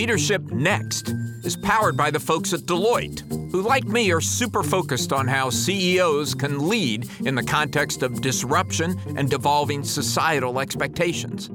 Leadership Next is powered by the folks at Deloitte, who, like me, are super focused on how CEOs can lead in the context of disruption and devolving societal expectations.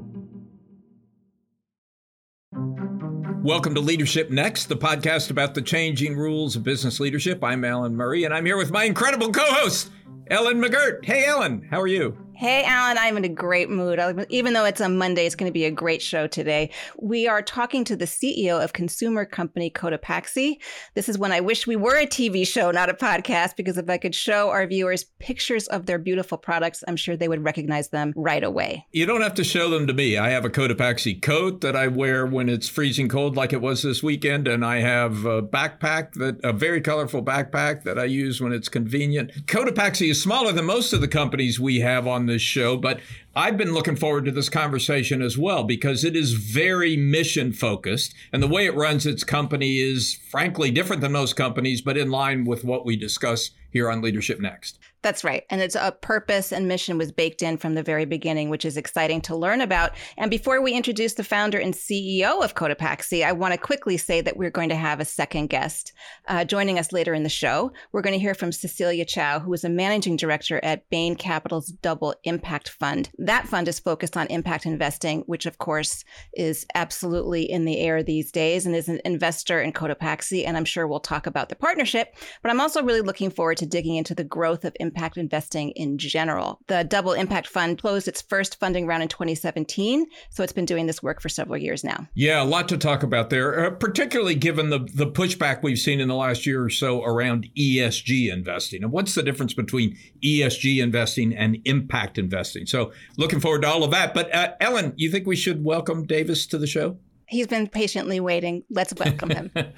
Welcome to Leadership Next, the podcast about the changing rules of business leadership. I'm Alan Murray, and I'm here with my incredible co host, Ellen McGirt. Hey, Ellen, how are you? Hey, Alan, I'm in a great mood. Even though it's a Monday, it's going to be a great show today. We are talking to the CEO of consumer company Cotopaxi. This is when I wish we were a TV show, not a podcast, because if I could show our viewers pictures of their beautiful products, I'm sure they would recognize them right away. You don't have to show them to me. I have a Cotopaxi coat that I wear when it's freezing cold, like it was this weekend, and I have a backpack that a very colorful backpack that I use when it's convenient. Cotopaxi is smaller than most of the companies we have on this show, but I've been looking forward to this conversation as well because it is very mission focused. And the way it runs its company is frankly different than most companies, but in line with what we discuss here on Leadership Next. That's right. And it's a purpose and mission was baked in from the very beginning, which is exciting to learn about. And before we introduce the founder and CEO of Cotopaxi, I want to quickly say that we're going to have a second guest uh, joining us later in the show. We're going to hear from Cecilia Chao, who is a managing director at Bain Capital's Double Impact Fund. That fund is focused on impact investing, which of course is absolutely in the air these days and is an investor in Cotopaxi. And I'm sure we'll talk about the partnership. But I'm also really looking forward to digging into the growth of impact investing in general. The Double Impact Fund closed its first funding round in 2017, so it's been doing this work for several years now. Yeah, a lot to talk about there, uh, particularly given the, the pushback we've seen in the last year or so around ESG investing. And what's the difference between ESG investing and impact investing? So, looking forward to all of that. But, uh, Ellen, you think we should welcome Davis to the show? He's been patiently waiting. Let's welcome him.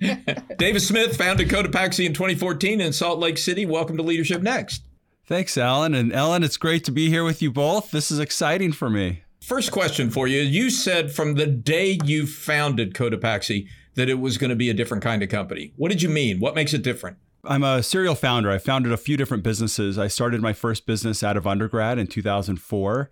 Davis Smith founded Cotopaxi in 2014 in Salt Lake City. Welcome to Leadership Next. Thanks, Alan. And Ellen, it's great to be here with you both. This is exciting for me. First question for you. You said from the day you founded Cotopaxi that it was going to be a different kind of company. What did you mean? What makes it different? I'm a serial founder. I founded a few different businesses. I started my first business out of undergrad in 2004.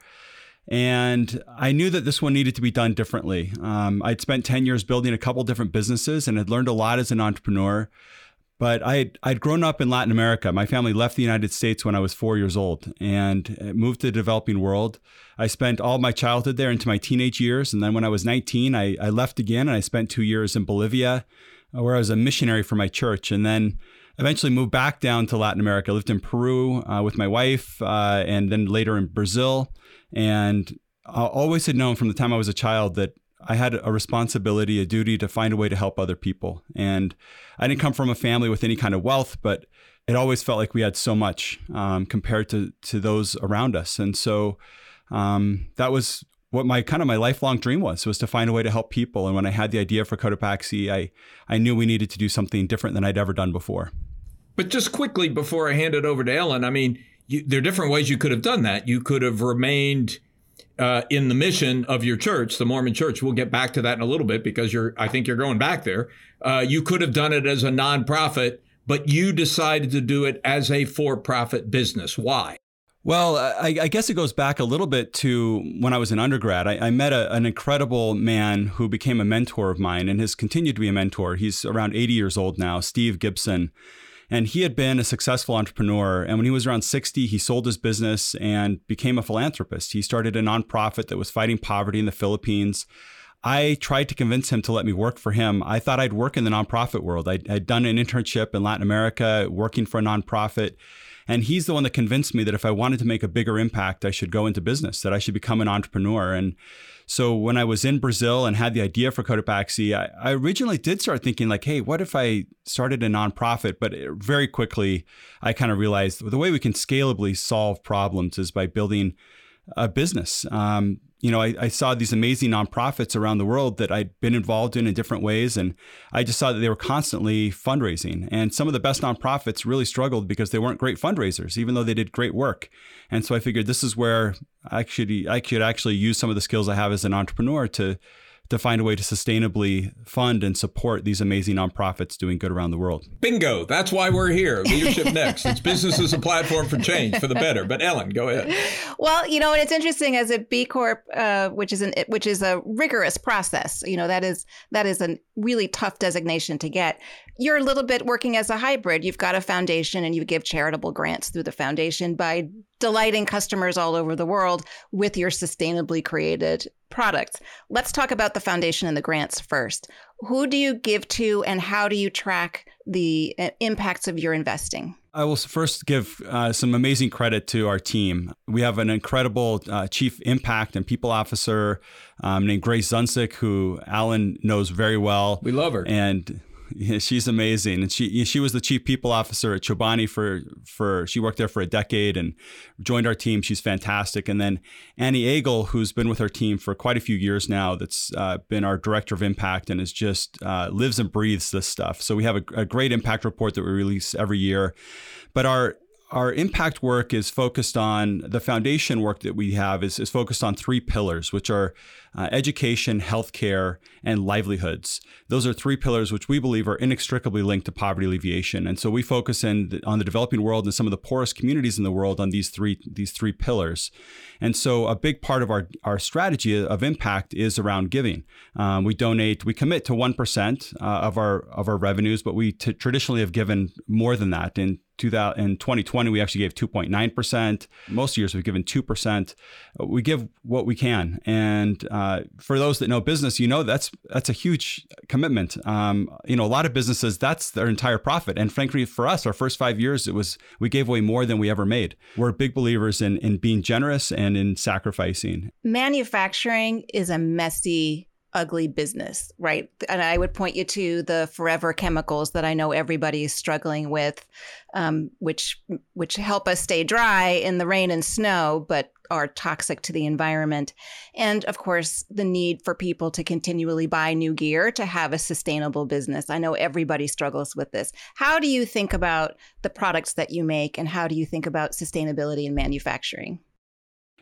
And I knew that this one needed to be done differently. Um, I'd spent 10 years building a couple different businesses and had learned a lot as an entrepreneur. But I I'd grown up in Latin America. My family left the United States when I was four years old and moved to the developing world. I spent all my childhood there into my teenage years. And then when I was 19, I, I left again and I spent two years in Bolivia, uh, where I was a missionary for my church. And then eventually moved back down to Latin America. I lived in Peru uh, with my wife uh, and then later in Brazil. And I always had known from the time I was a child that I had a responsibility, a duty to find a way to help other people. And I didn't come from a family with any kind of wealth, but it always felt like we had so much um, compared to to those around us. And so um, that was what my kind of my lifelong dream was was to find a way to help people. And when I had the idea for Cotopaxi, I I knew we needed to do something different than I'd ever done before. But just quickly before I hand it over to Ellen, I mean, you, there are different ways you could have done that. You could have remained uh, in the mission of your church, the Mormon Church. We'll get back to that in a little bit because you're, I think you're going back there. Uh, you could have done it as a nonprofit, but you decided to do it as a for-profit business. Why? Well, I, I, guess it goes back a little bit to when I was an undergrad. I, I met a, an incredible man who became a mentor of mine and has continued to be a mentor. He's around 80 years old now, Steve Gibson. And he had been a successful entrepreneur. And when he was around 60, he sold his business and became a philanthropist. He started a nonprofit that was fighting poverty in the Philippines. I tried to convince him to let me work for him. I thought I'd work in the nonprofit world. I'd, I'd done an internship in Latin America working for a nonprofit. And he's the one that convinced me that if I wanted to make a bigger impact, I should go into business, that I should become an entrepreneur. And so when I was in Brazil and had the idea for Cotopaxi, I, I originally did start thinking like, hey, what if I started a nonprofit? But very quickly, I kind of realized the way we can scalably solve problems is by building a business. Um, you know, I, I, saw these amazing nonprofits around the world that I'd been involved in in different ways. And I just saw that they were constantly fundraising. And some of the best nonprofits really struggled because they weren't great fundraisers, even though they did great work. And so I figured this is where actually I could actually use some of the skills I have as an entrepreneur to to find a way to sustainably fund and support these amazing nonprofits doing good around the world. Bingo. That's why we're here. Leadership Next. It's business as a platform for change for the better. But Ellen, go ahead. Well, you know, and it's interesting as a B Corp, uh, which is an which is a rigorous process. You know, that is that is a really tough designation to get. You're a little bit working as a hybrid. You've got a foundation and you give charitable grants through the foundation by delighting customers all over the world with your sustainably created products. Let's talk about the foundation and the grants first. Who do you give to and how do you track the uh, impacts of your investing? I will first give uh, some amazing credit to our team. We have an incredible uh, chief impact and people officer um, named Grace Zunzik, who Alan knows very well. We love her. And yeah, she's amazing, and she she was the chief people officer at Chobani for for she worked there for a decade and joined our team. She's fantastic. And then Annie Agel, who's been with our team for quite a few years now, that's uh, been our director of impact and is just uh, lives and breathes this stuff. So we have a, a great impact report that we release every year, but our our impact work is focused on the foundation work that we have is, is focused on three pillars, which are uh, education, healthcare, and livelihoods. Those are three pillars which we believe are inextricably linked to poverty alleviation. And so we focus in on the developing world and some of the poorest communities in the world on these three these three pillars. And so a big part of our, our strategy of impact is around giving. Um, we donate, we commit to 1% uh, of our of our revenues, but we t- traditionally have given more than that. In 2000, in 2020, we actually gave 2.9%. Most years we've given 2%. We give what we can. And uh, for those that know business, you know that's that's a huge commitment. Um, you know, a lot of businesses, that's their entire profit. And frankly, for us, our first five years, it was we gave away more than we ever made. We're big believers in, in being generous and in sacrificing. Manufacturing is a messy ugly business, right? And I would point you to the forever chemicals that I know everybody is struggling with, um, which which help us stay dry in the rain and snow, but are toxic to the environment. And of course, the need for people to continually buy new gear to have a sustainable business. I know everybody struggles with this. How do you think about the products that you make, and how do you think about sustainability in manufacturing?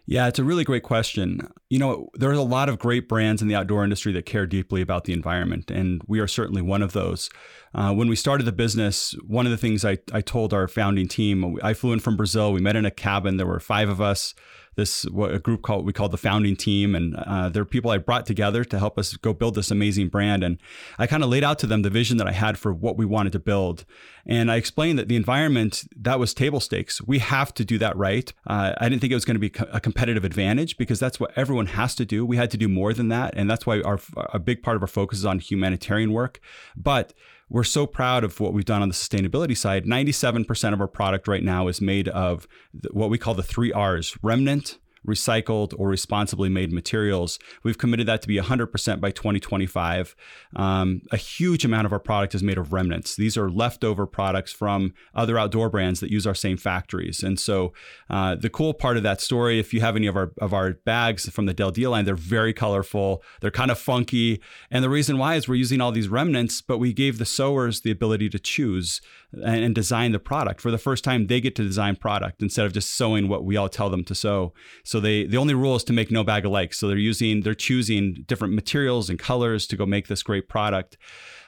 Yeah, it's a really great question. You know, there's a lot of great brands in the outdoor industry that care deeply about the environment, and we are certainly one of those. Uh, when we started the business, one of the things I, I told our founding team, I flew in from Brazil. We met in a cabin. There were five of us this what a group called we called the founding team, and uh, they're people I brought together to help us go build this amazing brand. And I kind of laid out to them the vision that I had for what we wanted to build, and I explained that the environment that was table stakes. We have to do that right. Uh, I didn't think it was going to be a competitive advantage because that's what everyone has to do. We had to do more than that, and that's why our a big part of our focus is on humanitarian work, but we're so proud of what we've done on the sustainability side. 97% of our product right now is made of what we call the three R's remnant, recycled or responsibly made materials. We've committed that to be 100% by 2025. Um, a huge amount of our product is made of remnants. These are leftover products from other outdoor brands that use our same factories. And so uh, the cool part of that story, if you have any of our of our bags from the Del Dia line, they're very colorful. They're kind of funky. And the reason why is we're using all these remnants, but we gave the sewers the ability to choose and, and design the product. For the first time, they get to design product instead of just sewing what we all tell them to sew. So they the only rule is to make no bag alike. So they're using they're choosing different materials and colors to go make this great product.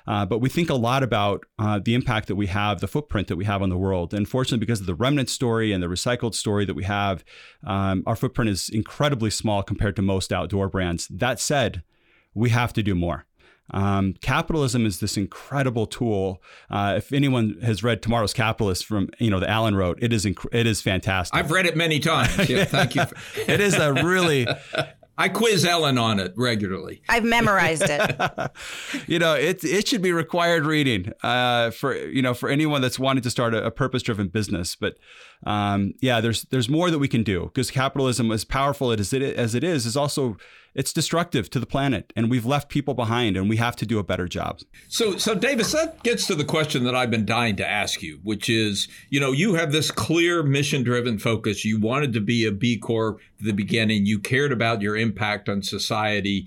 Uh, but we think a lot about uh, the impact that we have, the footprint that we have on the world. And fortunately, because of the remnant story and the recycled story that we have, um, our footprint is incredibly small compared to most outdoor brands. That said, we have to do more. Um, capitalism is this incredible tool. Uh, if anyone has read Tomorrow's Capitalist from you know the Allen wrote, it is inc- it is fantastic. I've read it many times. Yeah, thank you. it is a really I quiz Ellen on it regularly. I've memorized it. you know, it it should be required reading uh, for you know for anyone that's wanting to start a, a purpose driven business. But um, yeah, there's there's more that we can do because capitalism, as powerful as it as it is, is also it's destructive to the planet, and we've left people behind, and we have to do a better job. So, so Davis, that gets to the question that I've been dying to ask you, which is, you know, you have this clear mission-driven focus. You wanted to be a B Corp the beginning. You cared about your impact on society.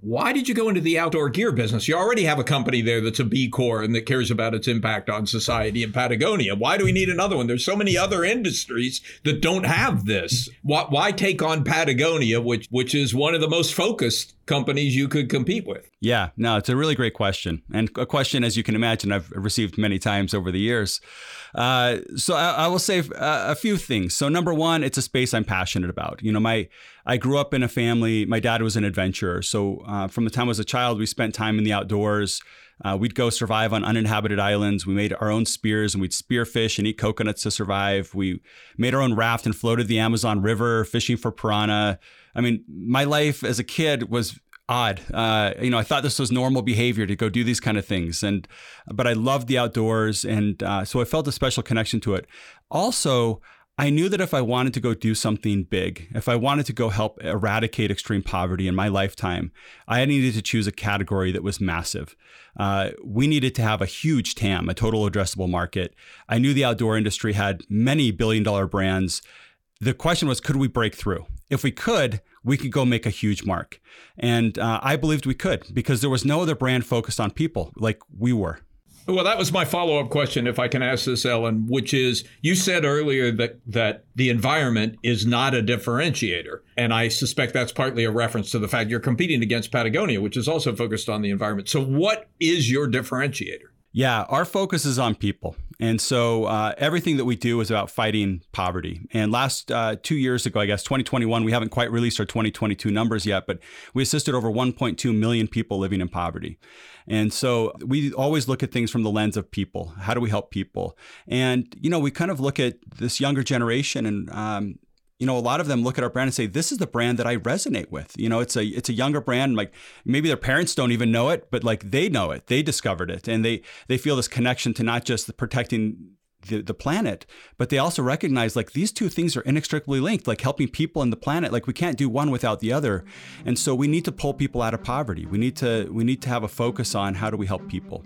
Why did you go into the outdoor gear business? You already have a company there that's a B Corp and that cares about its impact on society in Patagonia. Why do we need another one? There's so many other industries that don't have this. Why, why take on Patagonia, which which is one of the most focused companies you could compete with? Yeah, no, it's a really great question, and a question, as you can imagine, I've received many times over the years. Uh, so I, I, will say a, a few things. So number one, it's a space I'm passionate about. You know, my I grew up in a family. My dad was an adventurer, so uh, from the time I was a child, we spent time in the outdoors. Uh, we'd go survive on uninhabited islands. We made our own spears and we'd spear fish and eat coconuts to survive. We made our own raft and floated the Amazon River fishing for piranha. I mean, my life as a kid was odd. Uh, you know, I thought this was normal behavior to go do these kind of things, and but I loved the outdoors, and uh, so I felt a special connection to it. Also, I knew that if I wanted to go do something big, if I wanted to go help eradicate extreme poverty in my lifetime, I needed to choose a category that was massive. Uh, we needed to have a huge TAM, a total addressable market. I knew the outdoor industry had many billion dollar brands. The question was, could we break through? If we could, we could go make a huge mark. And uh, I believed we could because there was no other brand focused on people like we were. Well, that was my follow up question, if I can ask this, Ellen, which is you said earlier that, that the environment is not a differentiator. And I suspect that's partly a reference to the fact you're competing against Patagonia, which is also focused on the environment. So, what is your differentiator? Yeah, our focus is on people. And so uh, everything that we do is about fighting poverty. And last uh, two years ago, I guess, 2021, we haven't quite released our 2022 numbers yet, but we assisted over 1.2 million people living in poverty. And so we always look at things from the lens of people. How do we help people? And, you know, we kind of look at this younger generation and, um, you know, a lot of them look at our brand and say, "This is the brand that I resonate with." You know, it's a it's a younger brand. Like maybe their parents don't even know it, but like they know it. They discovered it, and they they feel this connection to not just protecting the, the planet, but they also recognize like these two things are inextricably linked, like helping people and the planet. Like we can't do one without the other, and so we need to pull people out of poverty. We need to we need to have a focus on how do we help people.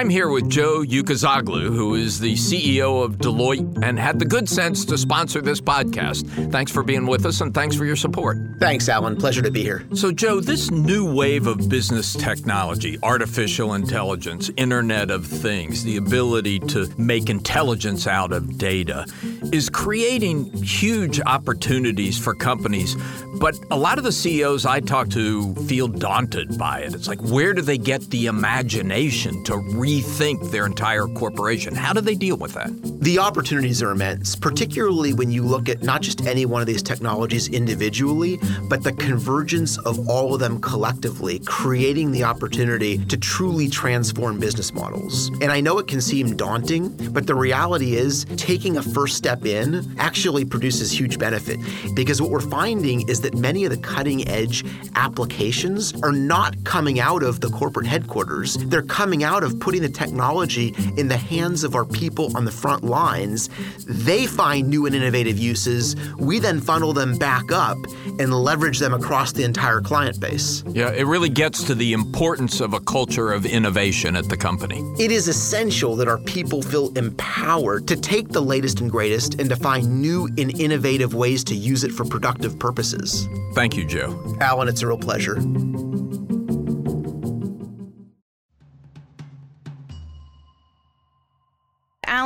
I'm here with Joe Ucuzoglu, who is the CEO of Deloitte and had the good sense to sponsor this podcast. Thanks for being with us and thanks for your support. Thanks, Alan. Pleasure to be here. So, Joe, this new wave of business technology, artificial intelligence, Internet of Things, the ability to make intelligence out of data, is creating huge opportunities for companies. But a lot of the CEOs I talk to feel daunted by it. It's like, where do they get the imagination to rethink their entire corporation. How do they deal with that? The opportunities are immense, particularly when you look at not just any one of these technologies individually, but the convergence of all of them collectively, creating the opportunity to truly transform business models. And I know it can seem daunting, but the reality is taking a first step in actually produces huge benefit because what we're finding is that many of the cutting edge applications are not coming out of the corporate headquarters. They're coming out of putting the technology in the hands of our people on the front lines. They find new and innovative uses. We then funnel them back up and leverage them across the entire client base. Yeah, it really gets to the importance of a culture of innovation at the company. It is essential that our people feel empowered to take the latest and greatest and to find new and innovative ways to use it for productive purposes. Thank you, Joe. Alan, it's a real pleasure.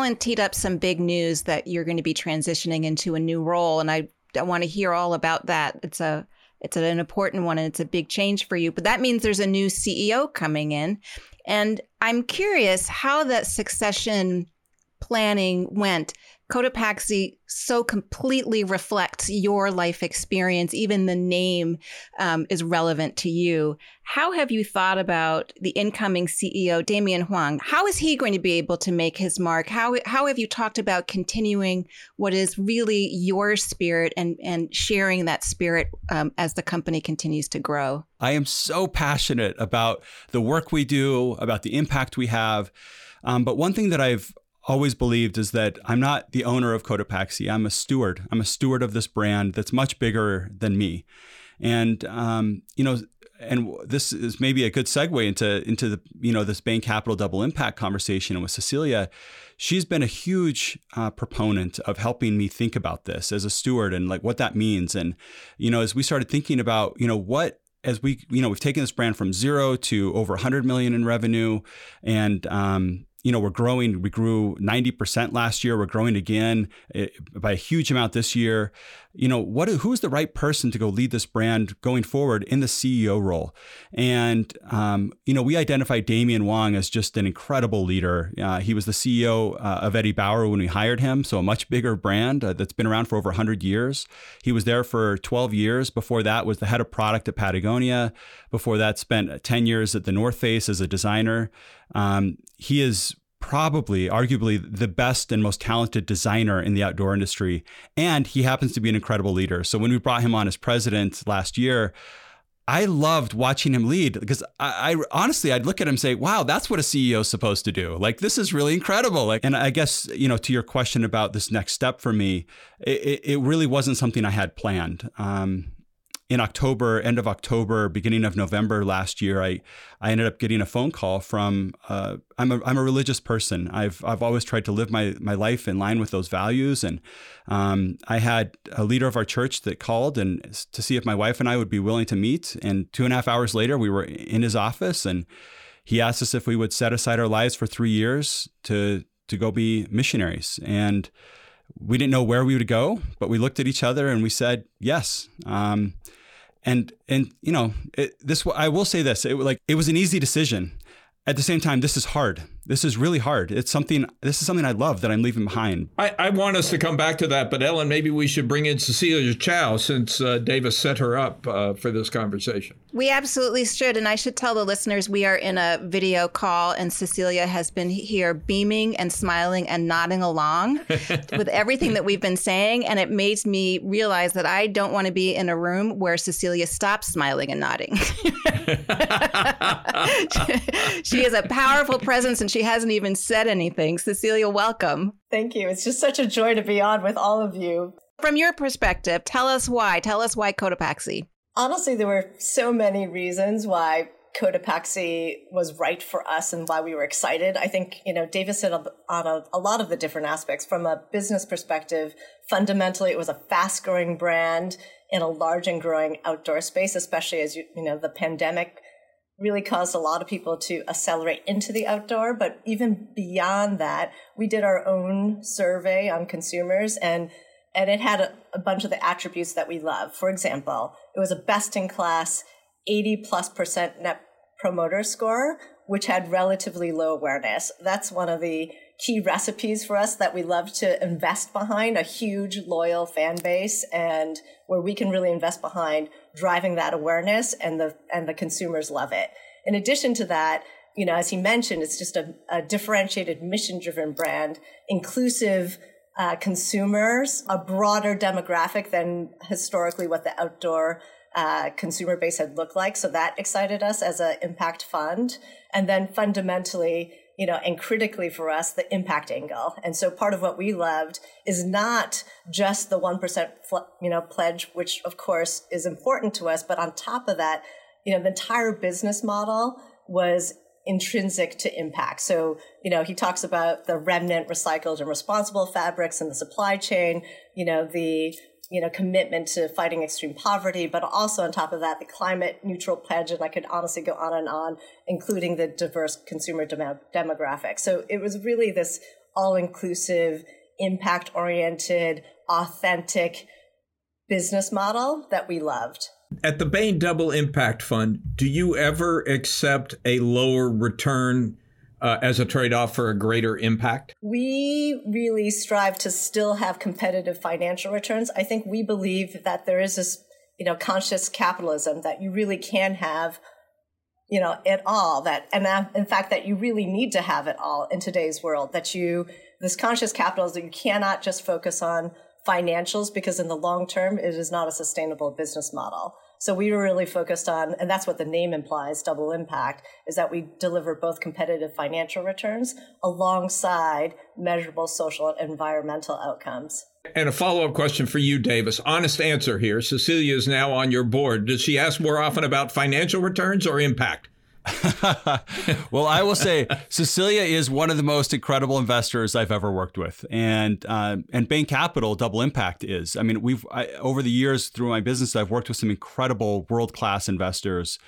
Alan teed up some big news that you're going to be transitioning into a new role, and I, I want to hear all about that. It's a it's an important one and it's a big change for you. But that means there's a new CEO coming in, and I'm curious how that succession planning went Cotopaxi so completely reflects your life experience. Even the name um, is relevant to you. How have you thought about the incoming CEO, Damien Huang? How is he going to be able to make his mark? How, how have you talked about continuing what is really your spirit and, and sharing that spirit um, as the company continues to grow? I am so passionate about the work we do, about the impact we have. Um, but one thing that I've always believed is that I'm not the owner of Cotopaxi. I'm a steward. I'm a steward of this brand that's much bigger than me. And, um, you know, and this is maybe a good segue into into the you know this Bain Capital Double Impact conversation with Cecilia. She's been a huge uh, proponent of helping me think about this as a steward and like what that means. And you know, as we started thinking about you know what as we you know we've taken this brand from zero to over 100 million in revenue and um, you know, we're growing. We grew 90% last year. We're growing again eh, by a huge amount this year. You know, what who is the right person to go lead this brand going forward in the CEO role? And, um, you know, we identified Damien Huang as just an incredible leader. Uh, he was the CEO uh, of Eddie Bauer when we hired him, so a much bigger brand uh, that's been around for over 100 years. He was there for 12 years. Before that, was the head of product at Patagonia. Before that, spent 10 years at the North Face as a designer. Um, he is probably, arguably, the best and most talented designer in the outdoor industry. And he happens to be an incredible leader. So when we brought him on as president last year, I loved watching him lead because I, I, honestly I'd look at him and say, "Wow, that's what a CEO is supposed to do." Like this is really incredible. Like, and I guess you know to your question about this next step for me, it, it really wasn't something I had planned. Um, in October, end of October, beginning of November last year, I, I ended up getting a phone call from uh, I'm a I'm a religious person. I've I've always tried to live my my life in line with those values, and um, I had a leader of our church that called and to see if my wife and I would be willing to meet. And two and a half hours later, we were in his office, and he asked us if we would set aside our lives for three years to to go be missionaries and we didn't know where we would go, but we looked at each other and we said yes. Um, and and you know it, this I will say this it like it was an easy decision. At the same time, this is hard this is really hard. It's something. This is something I love that I'm leaving behind. I, I want us to come back to that, but Ellen, maybe we should bring in Cecilia Chao since uh, Davis set her up uh, for this conversation. We absolutely should, and I should tell the listeners we are in a video call, and Cecilia has been here beaming and smiling and nodding along with everything that we've been saying, and it makes me realize that I don't want to be in a room where Cecilia stops smiling and nodding. she is a powerful presence and she hasn't even said anything. Cecilia, welcome. Thank you. It's just such a joy to be on with all of you. From your perspective, tell us why. Tell us why Cotopaxi. Honestly, there were so many reasons why Cotopaxi was right for us and why we were excited. I think, you know, Davis hit on a, a, lot of the different aspects. From a business perspective, fundamentally, it was a fast growing brand in a large and growing outdoor space, especially as you, you know, the pandemic really caused a lot of people to accelerate into the outdoor. But even beyond that, we did our own survey on consumers and and it had a, a bunch of the attributes that we love. For example, it was a best in class 80 plus percent net promoter score, which had relatively low awareness. That's one of the key recipes for us that we love to invest behind a huge loyal fan base and where we can really invest behind driving that awareness and the and the consumers love it. In addition to that, you know, as he mentioned, it's just a, a differentiated mission driven brand, inclusive uh, consumers, a broader demographic than historically what the outdoor uh, consumer base had looked like. So that excited us as an impact fund. And then fundamentally, you know, and critically for us, the impact angle. And so part of what we loved is not just the 1%, you know, pledge, which of course is important to us. But on top of that, you know, the entire business model was intrinsic to impact. So, you know, he talks about the remnant recycled and responsible fabrics in the supply chain, you know, the you know, commitment to fighting extreme poverty, but also on top of that, the climate neutral pledge, and I could honestly go on and on, including the diverse consumer dem- demographic. So it was really this all inclusive, impact oriented, authentic business model that we loved. At the Bain Double Impact Fund, do you ever accept a lower return uh, as a trade off for a greater impact? We really strive to still have competitive financial returns. I think we believe that there is this, you know, conscious capitalism that you really can have, you know, it all. That and that, in fact, that you really need to have it all in today's world. That you this conscious capitalism you cannot just focus on financials because in the long term it is not a sustainable business model. So we were really focused on, and that's what the name implies, double impact, is that we deliver both competitive financial returns alongside measurable social and environmental outcomes. And a follow up question for you, Davis. Honest answer here. Cecilia is now on your board. Does she ask more often about financial returns or impact? well, I will say Cecilia is one of the most incredible investors I've ever worked with, and uh, and Bain Capital Double Impact is. I mean, we've I, over the years through my business, I've worked with some incredible world class investors.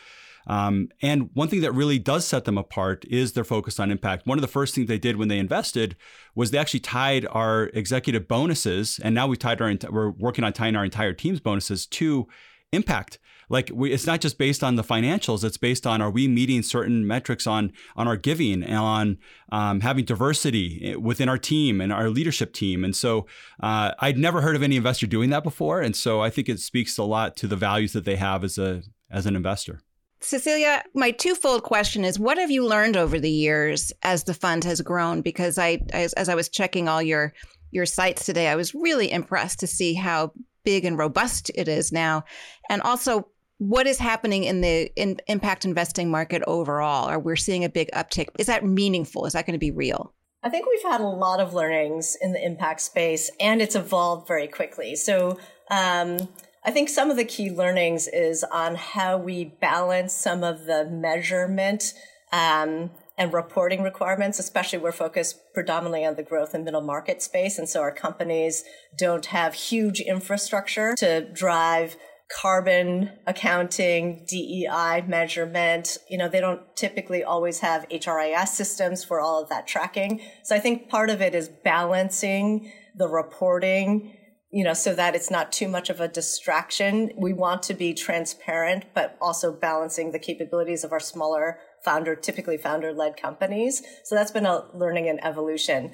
Um, and one thing that really does set them apart is their focus on impact. One of the first things they did when they invested was they actually tied our executive bonuses, and now we tied our we're working on tying our entire team's bonuses to impact. Like we, it's not just based on the financials it's based on are we meeting certain metrics on on our giving and on um, having diversity within our team and our leadership team. And so uh, i'd never heard of any investor doing that before and so i think it speaks a lot to the values that they have as a as an investor. Cecilia, my twofold question is what have you learned over the years as the fund has grown? Because I, as, as I was checking all your your sites today, I was really impressed to see how big and robust it is now. And also what is happening in the in impact investing market overall? Are we seeing a big uptick? Is that meaningful? Is that going to be real? I think we've had a lot of learnings in the impact space, and it's evolved very quickly. So. Um, I think some of the key learnings is on how we balance some of the measurement um, and reporting requirements, especially we're focused predominantly on the growth and middle market space. And so our companies don't have huge infrastructure to drive carbon accounting, DEI measurement. You know, they don't typically always have HRIS systems for all of that tracking. So I think part of it is balancing the reporting, you know, so that it's not too much of a distraction. We want to be transparent, but also balancing the capabilities of our smaller founder, typically founder led companies. So that's been a learning and evolution.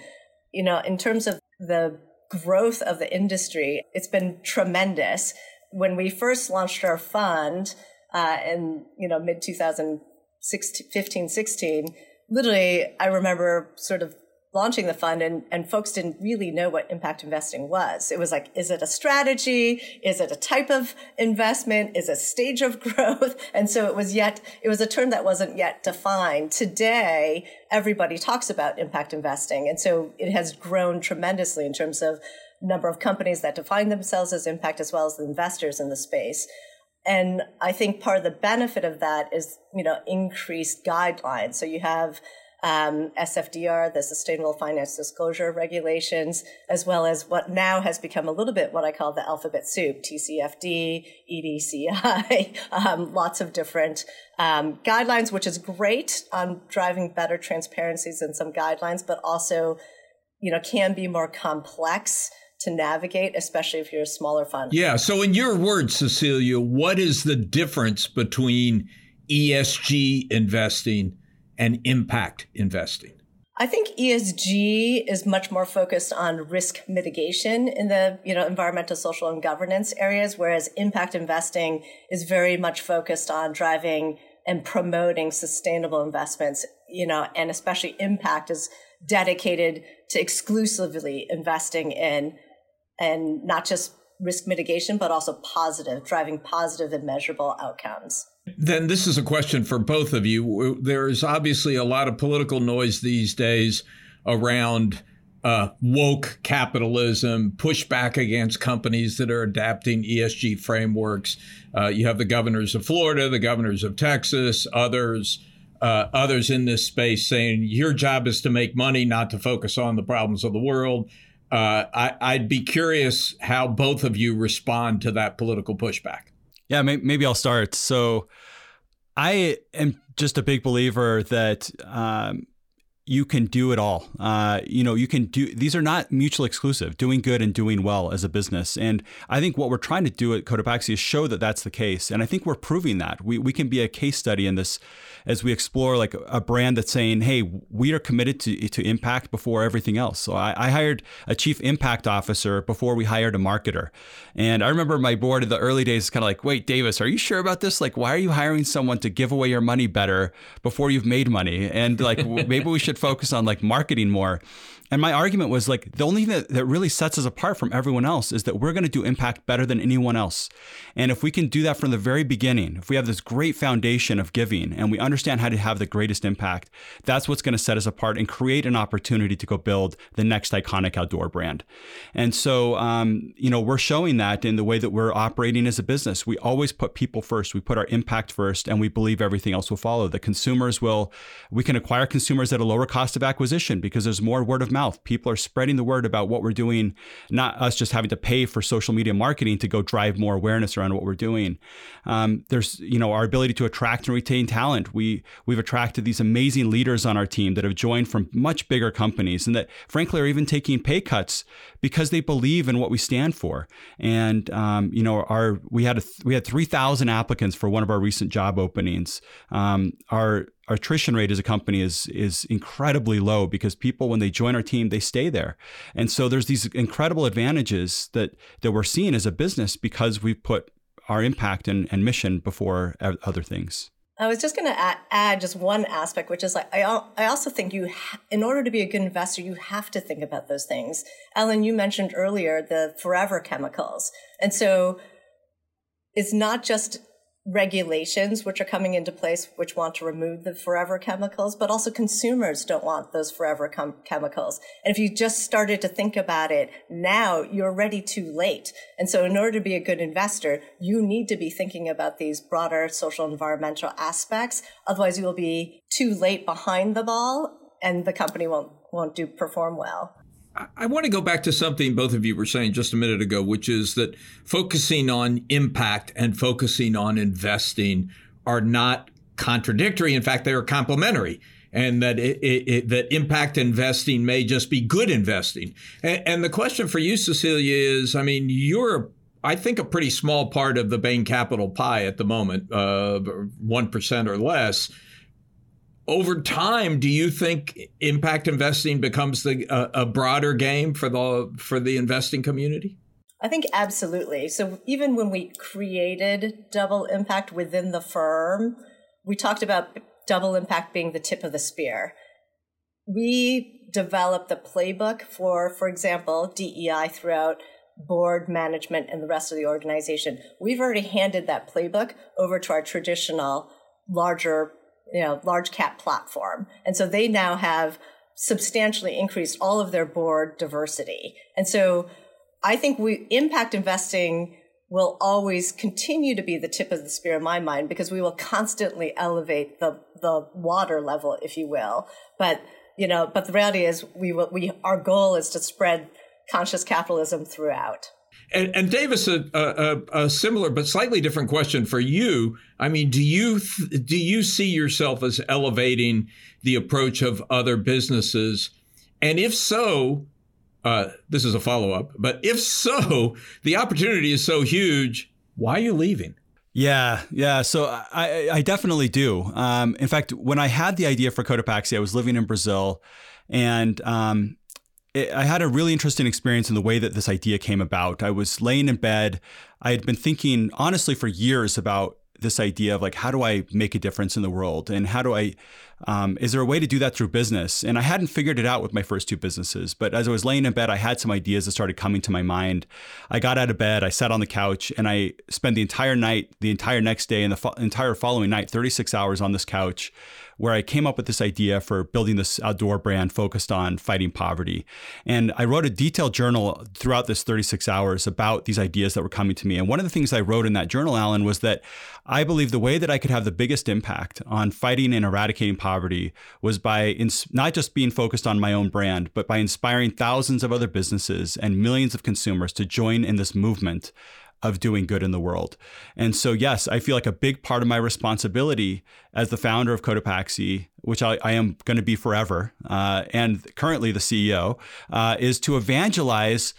You know, in terms of the growth of the industry, it's been tremendous when we first launched our fund uh, in you know mid 2015 16 literally i remember sort of launching the fund and, and folks didn't really know what impact investing was. It was like is it a strategy? Is it a type of investment? Is it a stage of growth? And so it was yet it was a term that wasn't yet defined. Today everybody talks about impact investing and so it has grown tremendously in terms of number of companies that define themselves as impact as well as the investors in the space. And I think part of the benefit of that is, you know, increased guidelines. So you have um, SFDR, the Sustainable Finance Disclosure Regulations, as well as what now has become a little bit what I call the alphabet soup, TCFD, EDCI, um, lots of different um, guidelines, which is great on driving better transparencies and some guidelines, but also, you know, can be more complex to navigate, especially if you're a smaller fund. Yeah. So, in your words, Cecilia, what is the difference between ESG investing and impact investing? I think ESG is much more focused on risk mitigation in the, you know, environmental, social, and governance areas, whereas impact investing is very much focused on driving and promoting sustainable investments, you know, and especially impact is dedicated to exclusively investing in and not just risk mitigation, but also positive, driving positive and measurable outcomes. Then this is a question for both of you. There is obviously a lot of political noise these days around uh, woke capitalism, pushback against companies that are adapting ESG frameworks. Uh, you have the governors of Florida, the governors of Texas, others. Uh, others in this space saying your job is to make money, not to focus on the problems of the world. Uh, I, would be curious how both of you respond to that political pushback. Yeah, maybe I'll start. So, I am just a big believer that um, you can do it all. Uh, you know, you can do these are not mutually exclusive. Doing good and doing well as a business, and I think what we're trying to do at Cotopaxi is show that that's the case, and I think we're proving that. We we can be a case study in this as we explore like a brand that's saying, "Hey, we are committed to to impact before everything else." So I, I hired a chief impact officer before we hired a marketer, and I remember my board in the early days kind of like, "Wait, Davis, are you sure about this? Like, why are you hiring someone to give away your money better before you've made money?" And like, maybe we should focus on like marketing more. And my argument was like the only thing that, that really sets us apart from everyone else is that we're going to do impact better than anyone else. And if we can do that from the very beginning, if we have this great foundation of giving and we understand how to have the greatest impact, that's what's going to set us apart and create an opportunity to go build the next iconic outdoor brand. And so, um, you know, we're showing that in the way that we're operating as a business. We always put people first. We put our impact first, and we believe everything else will follow. The consumers will, we can acquire consumers at a lower cost of acquisition because there's more word of mouth mouth. People are spreading the word about what we're doing, not us just having to pay for social media marketing to go drive more awareness around what we're doing. Um, there's, you know, our ability to attract and retain talent. We we've attracted these amazing leaders on our team that have joined from much bigger companies and that, frankly, are even taking pay cuts because they believe in what we stand for. And um, you know, our we had a, we had three thousand applicants for one of our recent job openings. Um, our our attrition rate as a company is is incredibly low because people when they join our team they stay there and so there's these incredible advantages that that we're seeing as a business because we've put our impact and, and mission before other things I was just going to add, add, just one aspect, which is like I, I also think you, in order to be a good investor, you have to think about those things. Ellen, you mentioned earlier the forever chemicals, and so it's not just regulations which are coming into place which want to remove the forever chemicals but also consumers don't want those forever com- chemicals. And if you just started to think about it now you're already too late. And so in order to be a good investor you need to be thinking about these broader social environmental aspects. Otherwise you will be too late behind the ball and the company won't won't do perform well I want to go back to something both of you were saying just a minute ago, which is that focusing on impact and focusing on investing are not contradictory. In fact, they are complementary. And that it, it, it, that impact investing may just be good investing. And, and the question for you, Cecilia, is: I mean, you're I think a pretty small part of the Bain Capital pie at the moment, uh, one uh, or less over time, do you think impact investing becomes the, uh, a broader game for the for the investing community? I think absolutely. So even when we created Double Impact within the firm, we talked about Double Impact being the tip of the spear. We developed the playbook for, for example, DEI throughout board management and the rest of the organization. We've already handed that playbook over to our traditional larger you know, large cap platform. And so they now have substantially increased all of their board diversity. And so I think we impact investing will always continue to be the tip of the spear in my mind because we will constantly elevate the the water level, if you will. But you know, but the reality is we will we our goal is to spread conscious capitalism throughout. And, and Davis, a, a, a, similar but slightly different question for you. I mean, do you do you see yourself as elevating the approach of other businesses? And if so, uh, this is a follow up. But if so, the opportunity is so huge. Why are you leaving? Yeah, yeah. So I, I definitely do. Um, in fact, when I had the idea for Cotopaxi, I was living in Brazil, and um, I had a really interesting experience in the way that this idea came about. I was laying in bed. I had been thinking honestly for years about this idea of like, how do I make a difference in the world? And how do I, um, is there a way to do that through business? And I hadn't figured it out with my first two businesses. But as I was laying in bed, I had some ideas that started coming to my mind. I got out of bed, I sat on the couch, and I spent the entire night, the entire next day, and the fo- entire following night, 36 hours on this couch where I came up with this idea for building this outdoor brand focused on fighting poverty. And I wrote a detailed journal throughout this 36 hours about these ideas that were coming to me. And one of the things I wrote in that journal, Alan, was that I believe the way that I could have the biggest impact on fighting and eradicating poverty was by ins- not just being focused on my own brand, but by inspiring thousands of other businesses and millions of consumers to join in this movement of doing good in the world. And so, yes, I feel like a big part of my responsibility as the founder of Cotopaxi, which I, I am going to be forever, uh, and currently the CEO, uh, is to evangelize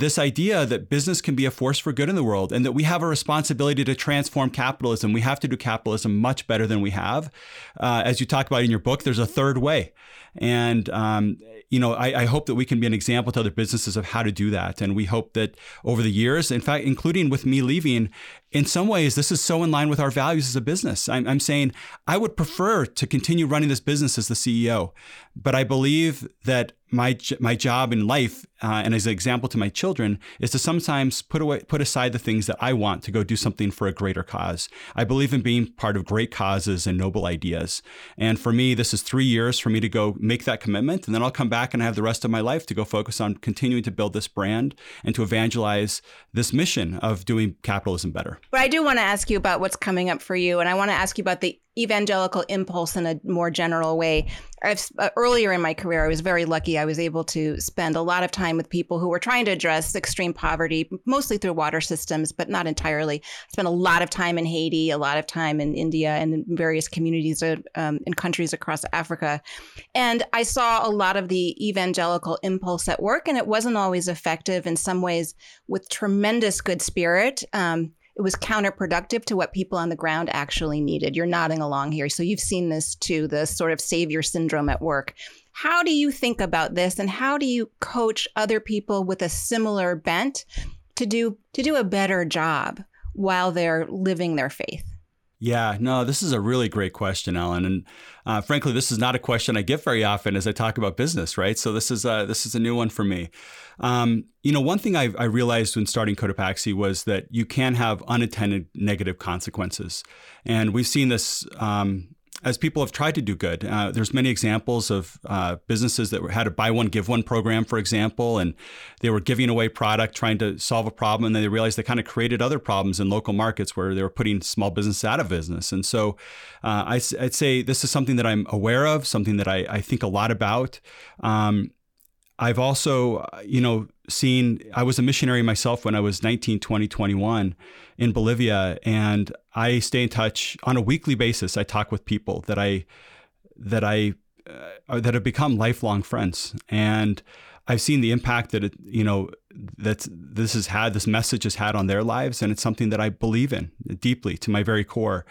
this idea that business can be a force for good in the world and that we have a responsibility to transform capitalism. We have to do capitalism much better than we have. Uh, as you talk about in your book, there's a third way. And, um, you know, I, I, hope that we can be an example to other businesses of how to do that. And we hope that over the years, in fact, including with me leaving, in some ways, this is so in line with our values as a business. I'm, I'm, saying I would prefer to continue running this business as the CEO, but I believe that my my job in life, uh, and as an example to my children, is to sometimes put away put aside the things that I want to go do something for a greater cause. I believe in being part of great causes and noble ideas. And for me, this is three years for me to go make that commitment, and then I'll come back and I have the rest of my life to go focus on continuing to build this brand and to evangelize this mission of doing capitalism better. But I do want to ask you about what's coming up for you, and I want to ask you about the evangelical impulse in a more general way. I've, uh, earlier in my career, I was very lucky. I was able to spend a lot of time with people who were trying to address extreme poverty, mostly through water systems, but not entirely. I spent a lot of time in Haiti, a lot of time in India, and in various communities uh, um, in countries across Africa. And I saw a lot of the evangelical impulse at work, and it wasn't always effective in some ways with tremendous good spirit. Um, it was counterproductive to what people on the ground actually needed. You're nodding along here. So you've seen this too, the sort of savior syndrome at work. How do you think about this and how do you coach other people with a similar bent to do to do a better job while they're living their faith? Yeah, no, this is a really great question, Ellen, and uh, frankly, this is not a question I get very often as I talk about business, right? So this is a, this is a new one for me. Um, you know, one thing I, I, realized when starting Cotopaxi was that you can have unintended negative consequences, and we've seen this um, as people have tried to do good. Uh, there's many examples of uh, businesses that had a buy one give one program, for example, and they were giving away product trying to solve a problem, and then they realized they kind of created other problems in local markets where they were putting small business out of business. And so, uh, I, would say this is something that I'm aware of, something that I, I think a lot about. Um, I've also, you know, seen, I was a missionary myself when I was 19, 20, 21 in Bolivia. And I stay in touch on a weekly basis. I talk with people that I, that I, uh, that have become lifelong friends. And I've seen the impact that it, you know, that this has had, this message has had on their lives. And it's something that I believe in deeply to my very core.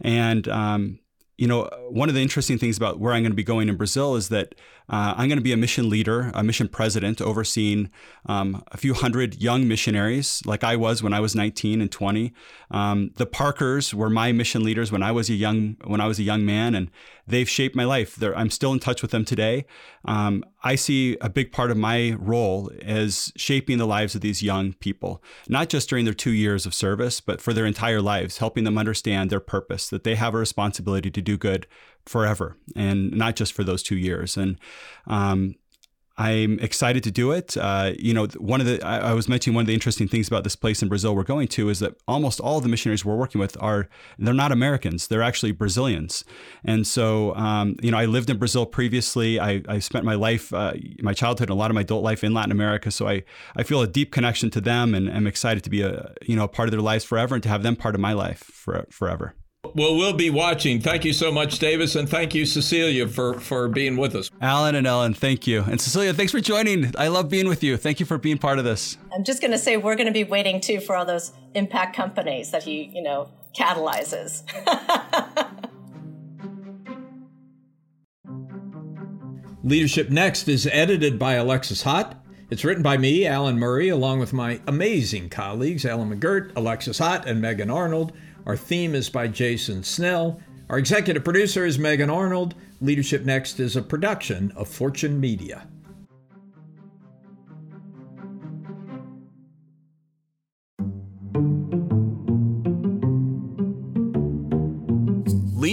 And, um, you know, one of the interesting things about where I'm going to be going in Brazil is that uh, I'm going to be a mission leader, a mission president, overseeing um, a few hundred young missionaries, like I was when I was 19 and 20. Um, the Parkers were my mission leaders when I was a young when I was a young man, and they've shaped my life. They're, I'm still in touch with them today. Um, I see a big part of my role as shaping the lives of these young people, not just during their two years of service, but for their entire lives, helping them understand their purpose, that they have a responsibility to do good forever and not just for those two years. And um, I'm excited to do it. Uh, you know, one of the I, I, was mentioning one of the interesting things about this place in Brazil we're going to is that almost all the missionaries we're working with are they're not Americans; they're actually Brazilians. And so, um, you know, I lived in Brazil previously. I, I spent my life, uh, my childhood, and a lot of my adult life in Latin America. So I I feel a deep connection to them, and I'm excited to be a you know part of their lives forever and to have them part of my life for, forever. Well, we'll be watching. Thank you so much, Davis, and thank you, Cecilia, for, for being with us. Alan and Ellen, thank you. And Cecilia, thanks for joining. I love being with you. Thank you for being part of this. I'm just going to say we're going to be waiting too for all those impact companies that he, you know, catalyzes. Leadership Next is edited by Alexis Haut. It's written by me, Alan Murray, along with my amazing colleagues, Ellen McGirt, Alexis Haut, and Megan Arnold. Our theme is by Jason Snell. Our executive producer is Megan Arnold. Leadership Next is a production of Fortune Media.